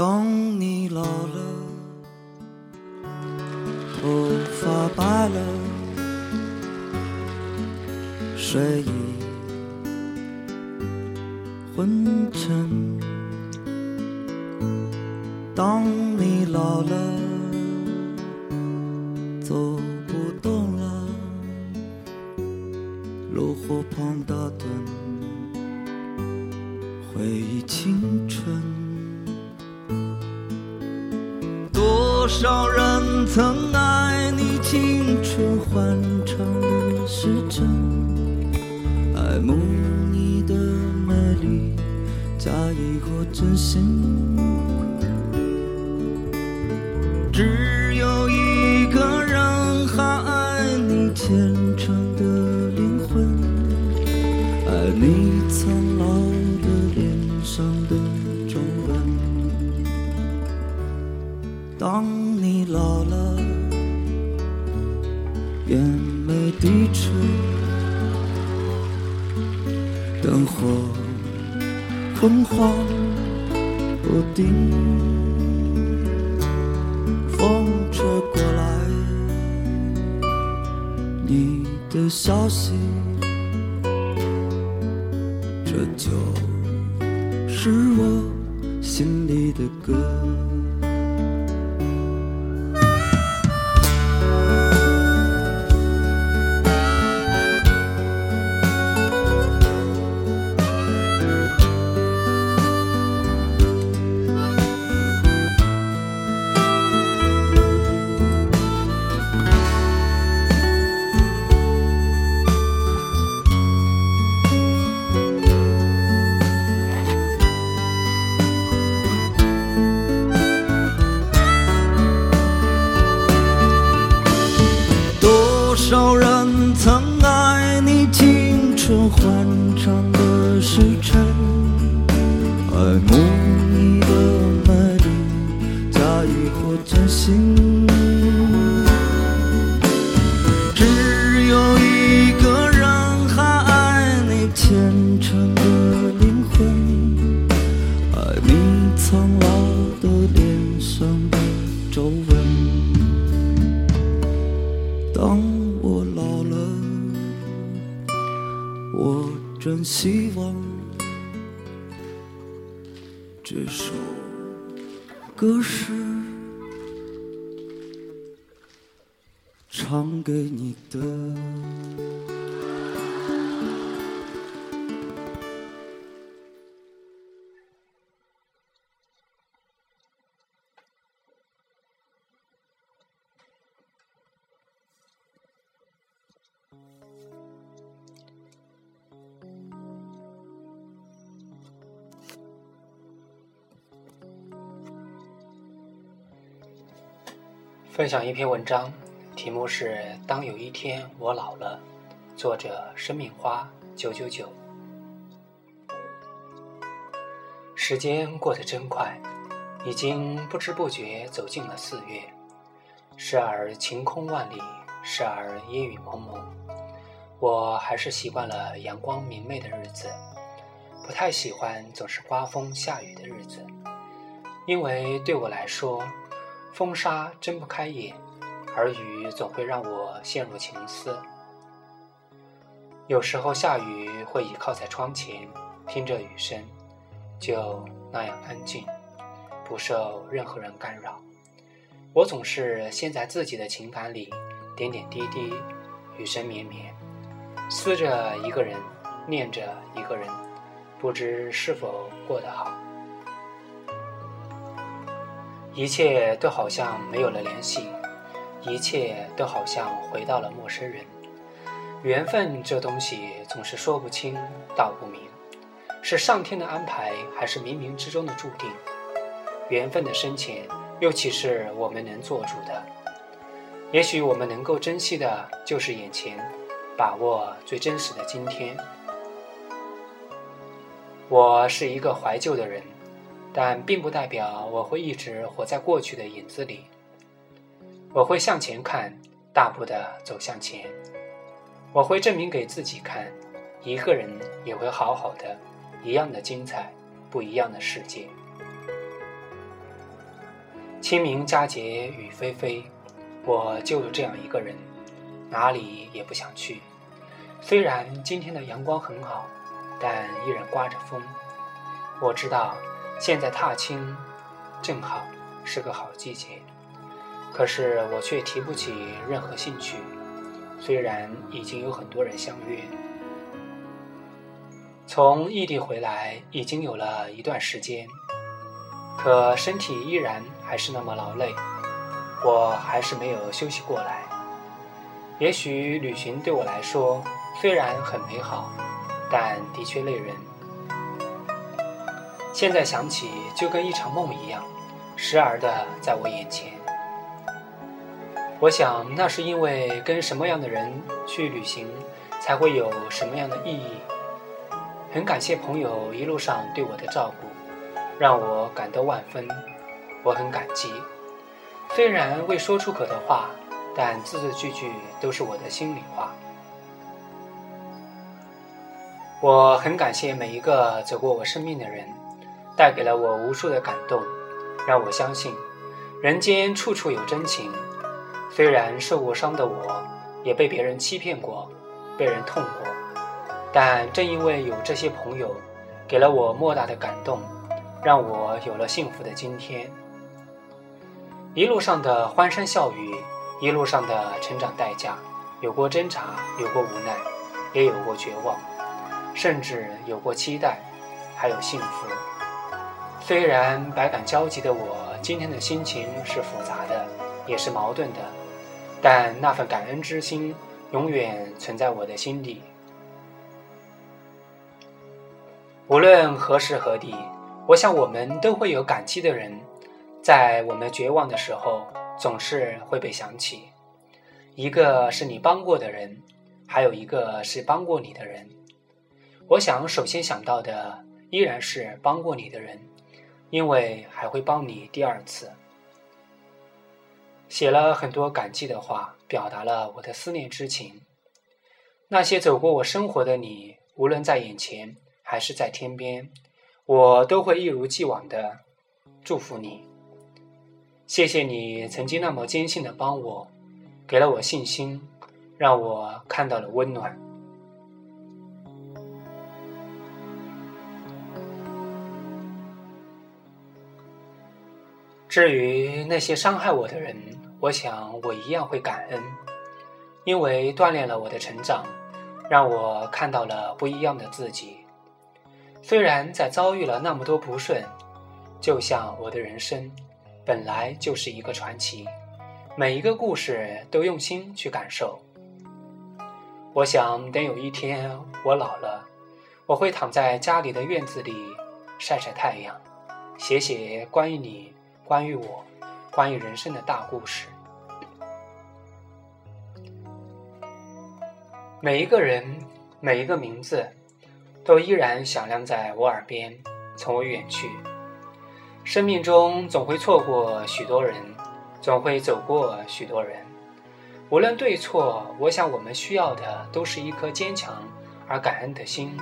当你老了，头发白了，睡意昏沉。当你老了，走不动了，炉火旁打盹，多少人曾爱你青春欢畅的时辰，爱慕你的美丽，假意或真心。昏黄不定。风吹过来，你的消息，这就是我心里的歌。这首歌是唱给你的。分享一篇文章，题目是《当有一天我老了》，作者生命花九九九。时间过得真快，已经不知不觉走进了四月。时而晴空万里，时而烟雨蒙蒙。我还是习惯了阳光明媚的日子，不太喜欢总是刮风下雨的日子，因为对我来说，风沙睁不开眼，而雨总会让我陷入情思。有时候下雨会倚靠在窗前，听着雨声，就那样安静，不受任何人干扰。我总是陷在自己的情感里，点点滴滴，雨声绵绵，思着一个人，念着一个人，不知是否过得好。一切都好像没有了联系，一切都好像回到了陌生人。缘分这东西总是说不清道不明，是上天的安排，还是冥冥之中的注定？缘分的深浅，又岂是我们能做主的？也许我们能够珍惜的，就是眼前，把握最真实的今天。我是一个怀旧的人。但并不代表我会一直活在过去的影子里。我会向前看，大步的走向前。我会证明给自己看，一个人也会好好的，一样的精彩，不一样的世界。清明佳节雨霏霏，我就这样一个人，哪里也不想去。虽然今天的阳光很好，但依然刮着风。我知道现在踏青正好是个好季节，可是我却提不起任何兴趣。虽然已经有很多人相约。从异地回来已经有了一段时间，可身体依然还是那么劳累，我还是没有休息过来。也许旅行对我来说虽然很美好，但的确累人。现在想起就跟一场梦一样，时而的在我眼前。我想那是因为跟什么样的人去旅行，才会有什么样的意义。很感谢朋友一路上对我的照顾，让我感到万分，我很感激。虽然未说出口的话，但字字句句都是我的心里话。我很感谢每一个走过我生命的人，带给了我无数的感动，让我相信人间处处有真情。虽然受过伤的我，也被别人欺骗过，被人痛过。但正因为有这些朋友，给了我莫大的感动，让我有了幸福的今天。一路上的欢声笑语，一路上的成长代价，有过挣扎，有过无奈，也有过绝望，甚至有过期待，还有幸福。虽然百感交集的我，今天的心情是复杂的，也是矛盾的，但那份感恩之心永远存在我的心底。无论何时何地，我想我们都会有感激的人，在我们绝望的时候，总是会被想起。一个是你帮过的人，还有一个是帮过你的人。我想首先想到的依然是帮过你的人，因为还会帮你第二次。写了很多感激的话，表达了我的思念之情。那些走过我生活的你，无论在眼前。还是在天边，我都会一如既往的祝福你。谢谢你曾经那么坚信的帮我，给了我信心，让我看到了温暖。至于那些伤害我的人，我想我一样会感恩，因为锻炼了我的成长，让我看到了不一样的自己。虽然在遭遇了那么多不顺，就像我的人生本来就是一个传奇，每一个故事都用心去感受。我想等有一天我老了，我会躺在家里的院子里晒晒太阳，写写关于你、关于我、关于人生的大故事。每一个人，每一个名字。都依然响亮在我耳边，从未远去。生命中总会错过许多人，总会走过许多人。无论对错，我想我们需要的都是一颗坚强而感恩的心。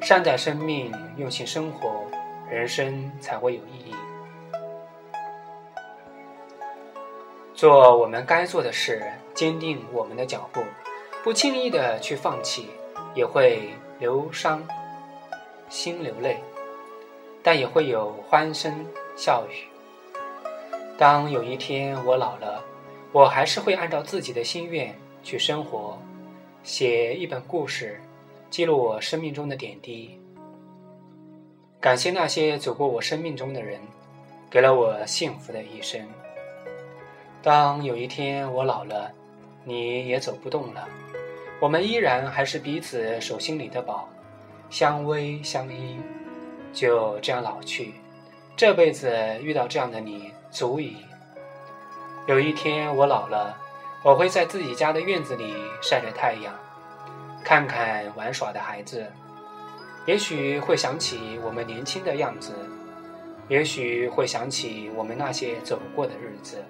善待生命，用心生活，人生才会有意义。做我们该做的事，坚定我们的脚步，不轻易的去放弃，也会。流伤，心流泪，但也会有欢声笑语。当有一天我老了，我还是会按照自己的心愿去生活，写一本故事，记录我生命中的点滴。感谢那些走过我生命中的人，给了我幸福的一生。当有一天我老了，你也走不动了。我们依然还是彼此手心里的宝，相偎相依，就这样老去。这辈子遇到这样的你足矣。有一天我老了，我会在自己家的院子里晒着太阳，看看玩耍的孩子，也许会想起我们年轻的样子，也许会想起我们那些走过的日子。